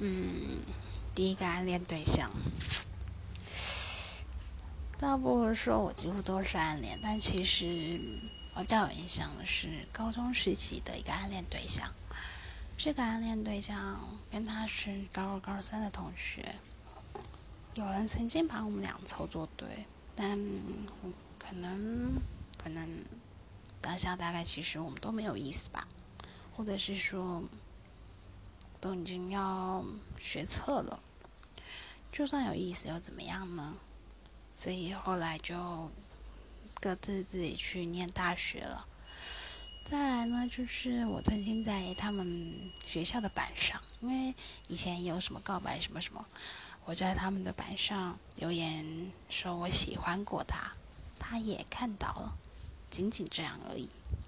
嗯，第一个暗恋对象，倒不如说我几乎都是暗恋，但其实我比较有印象的是高中时期的一个暗恋对象。这个暗恋对象跟他是高二、高三的同学，有人曾经把我们俩凑作对，但可能可能当下大概其实我们都没有意思吧，或者是说。已经要学测了，就算有意思又怎么样呢？所以后来就各自自己去念大学了。再来呢，就是我曾经在他们学校的板上，因为以前有什么告白什么什么，我在他们的板上留言说我喜欢过他，他也看到了，仅仅这样而已。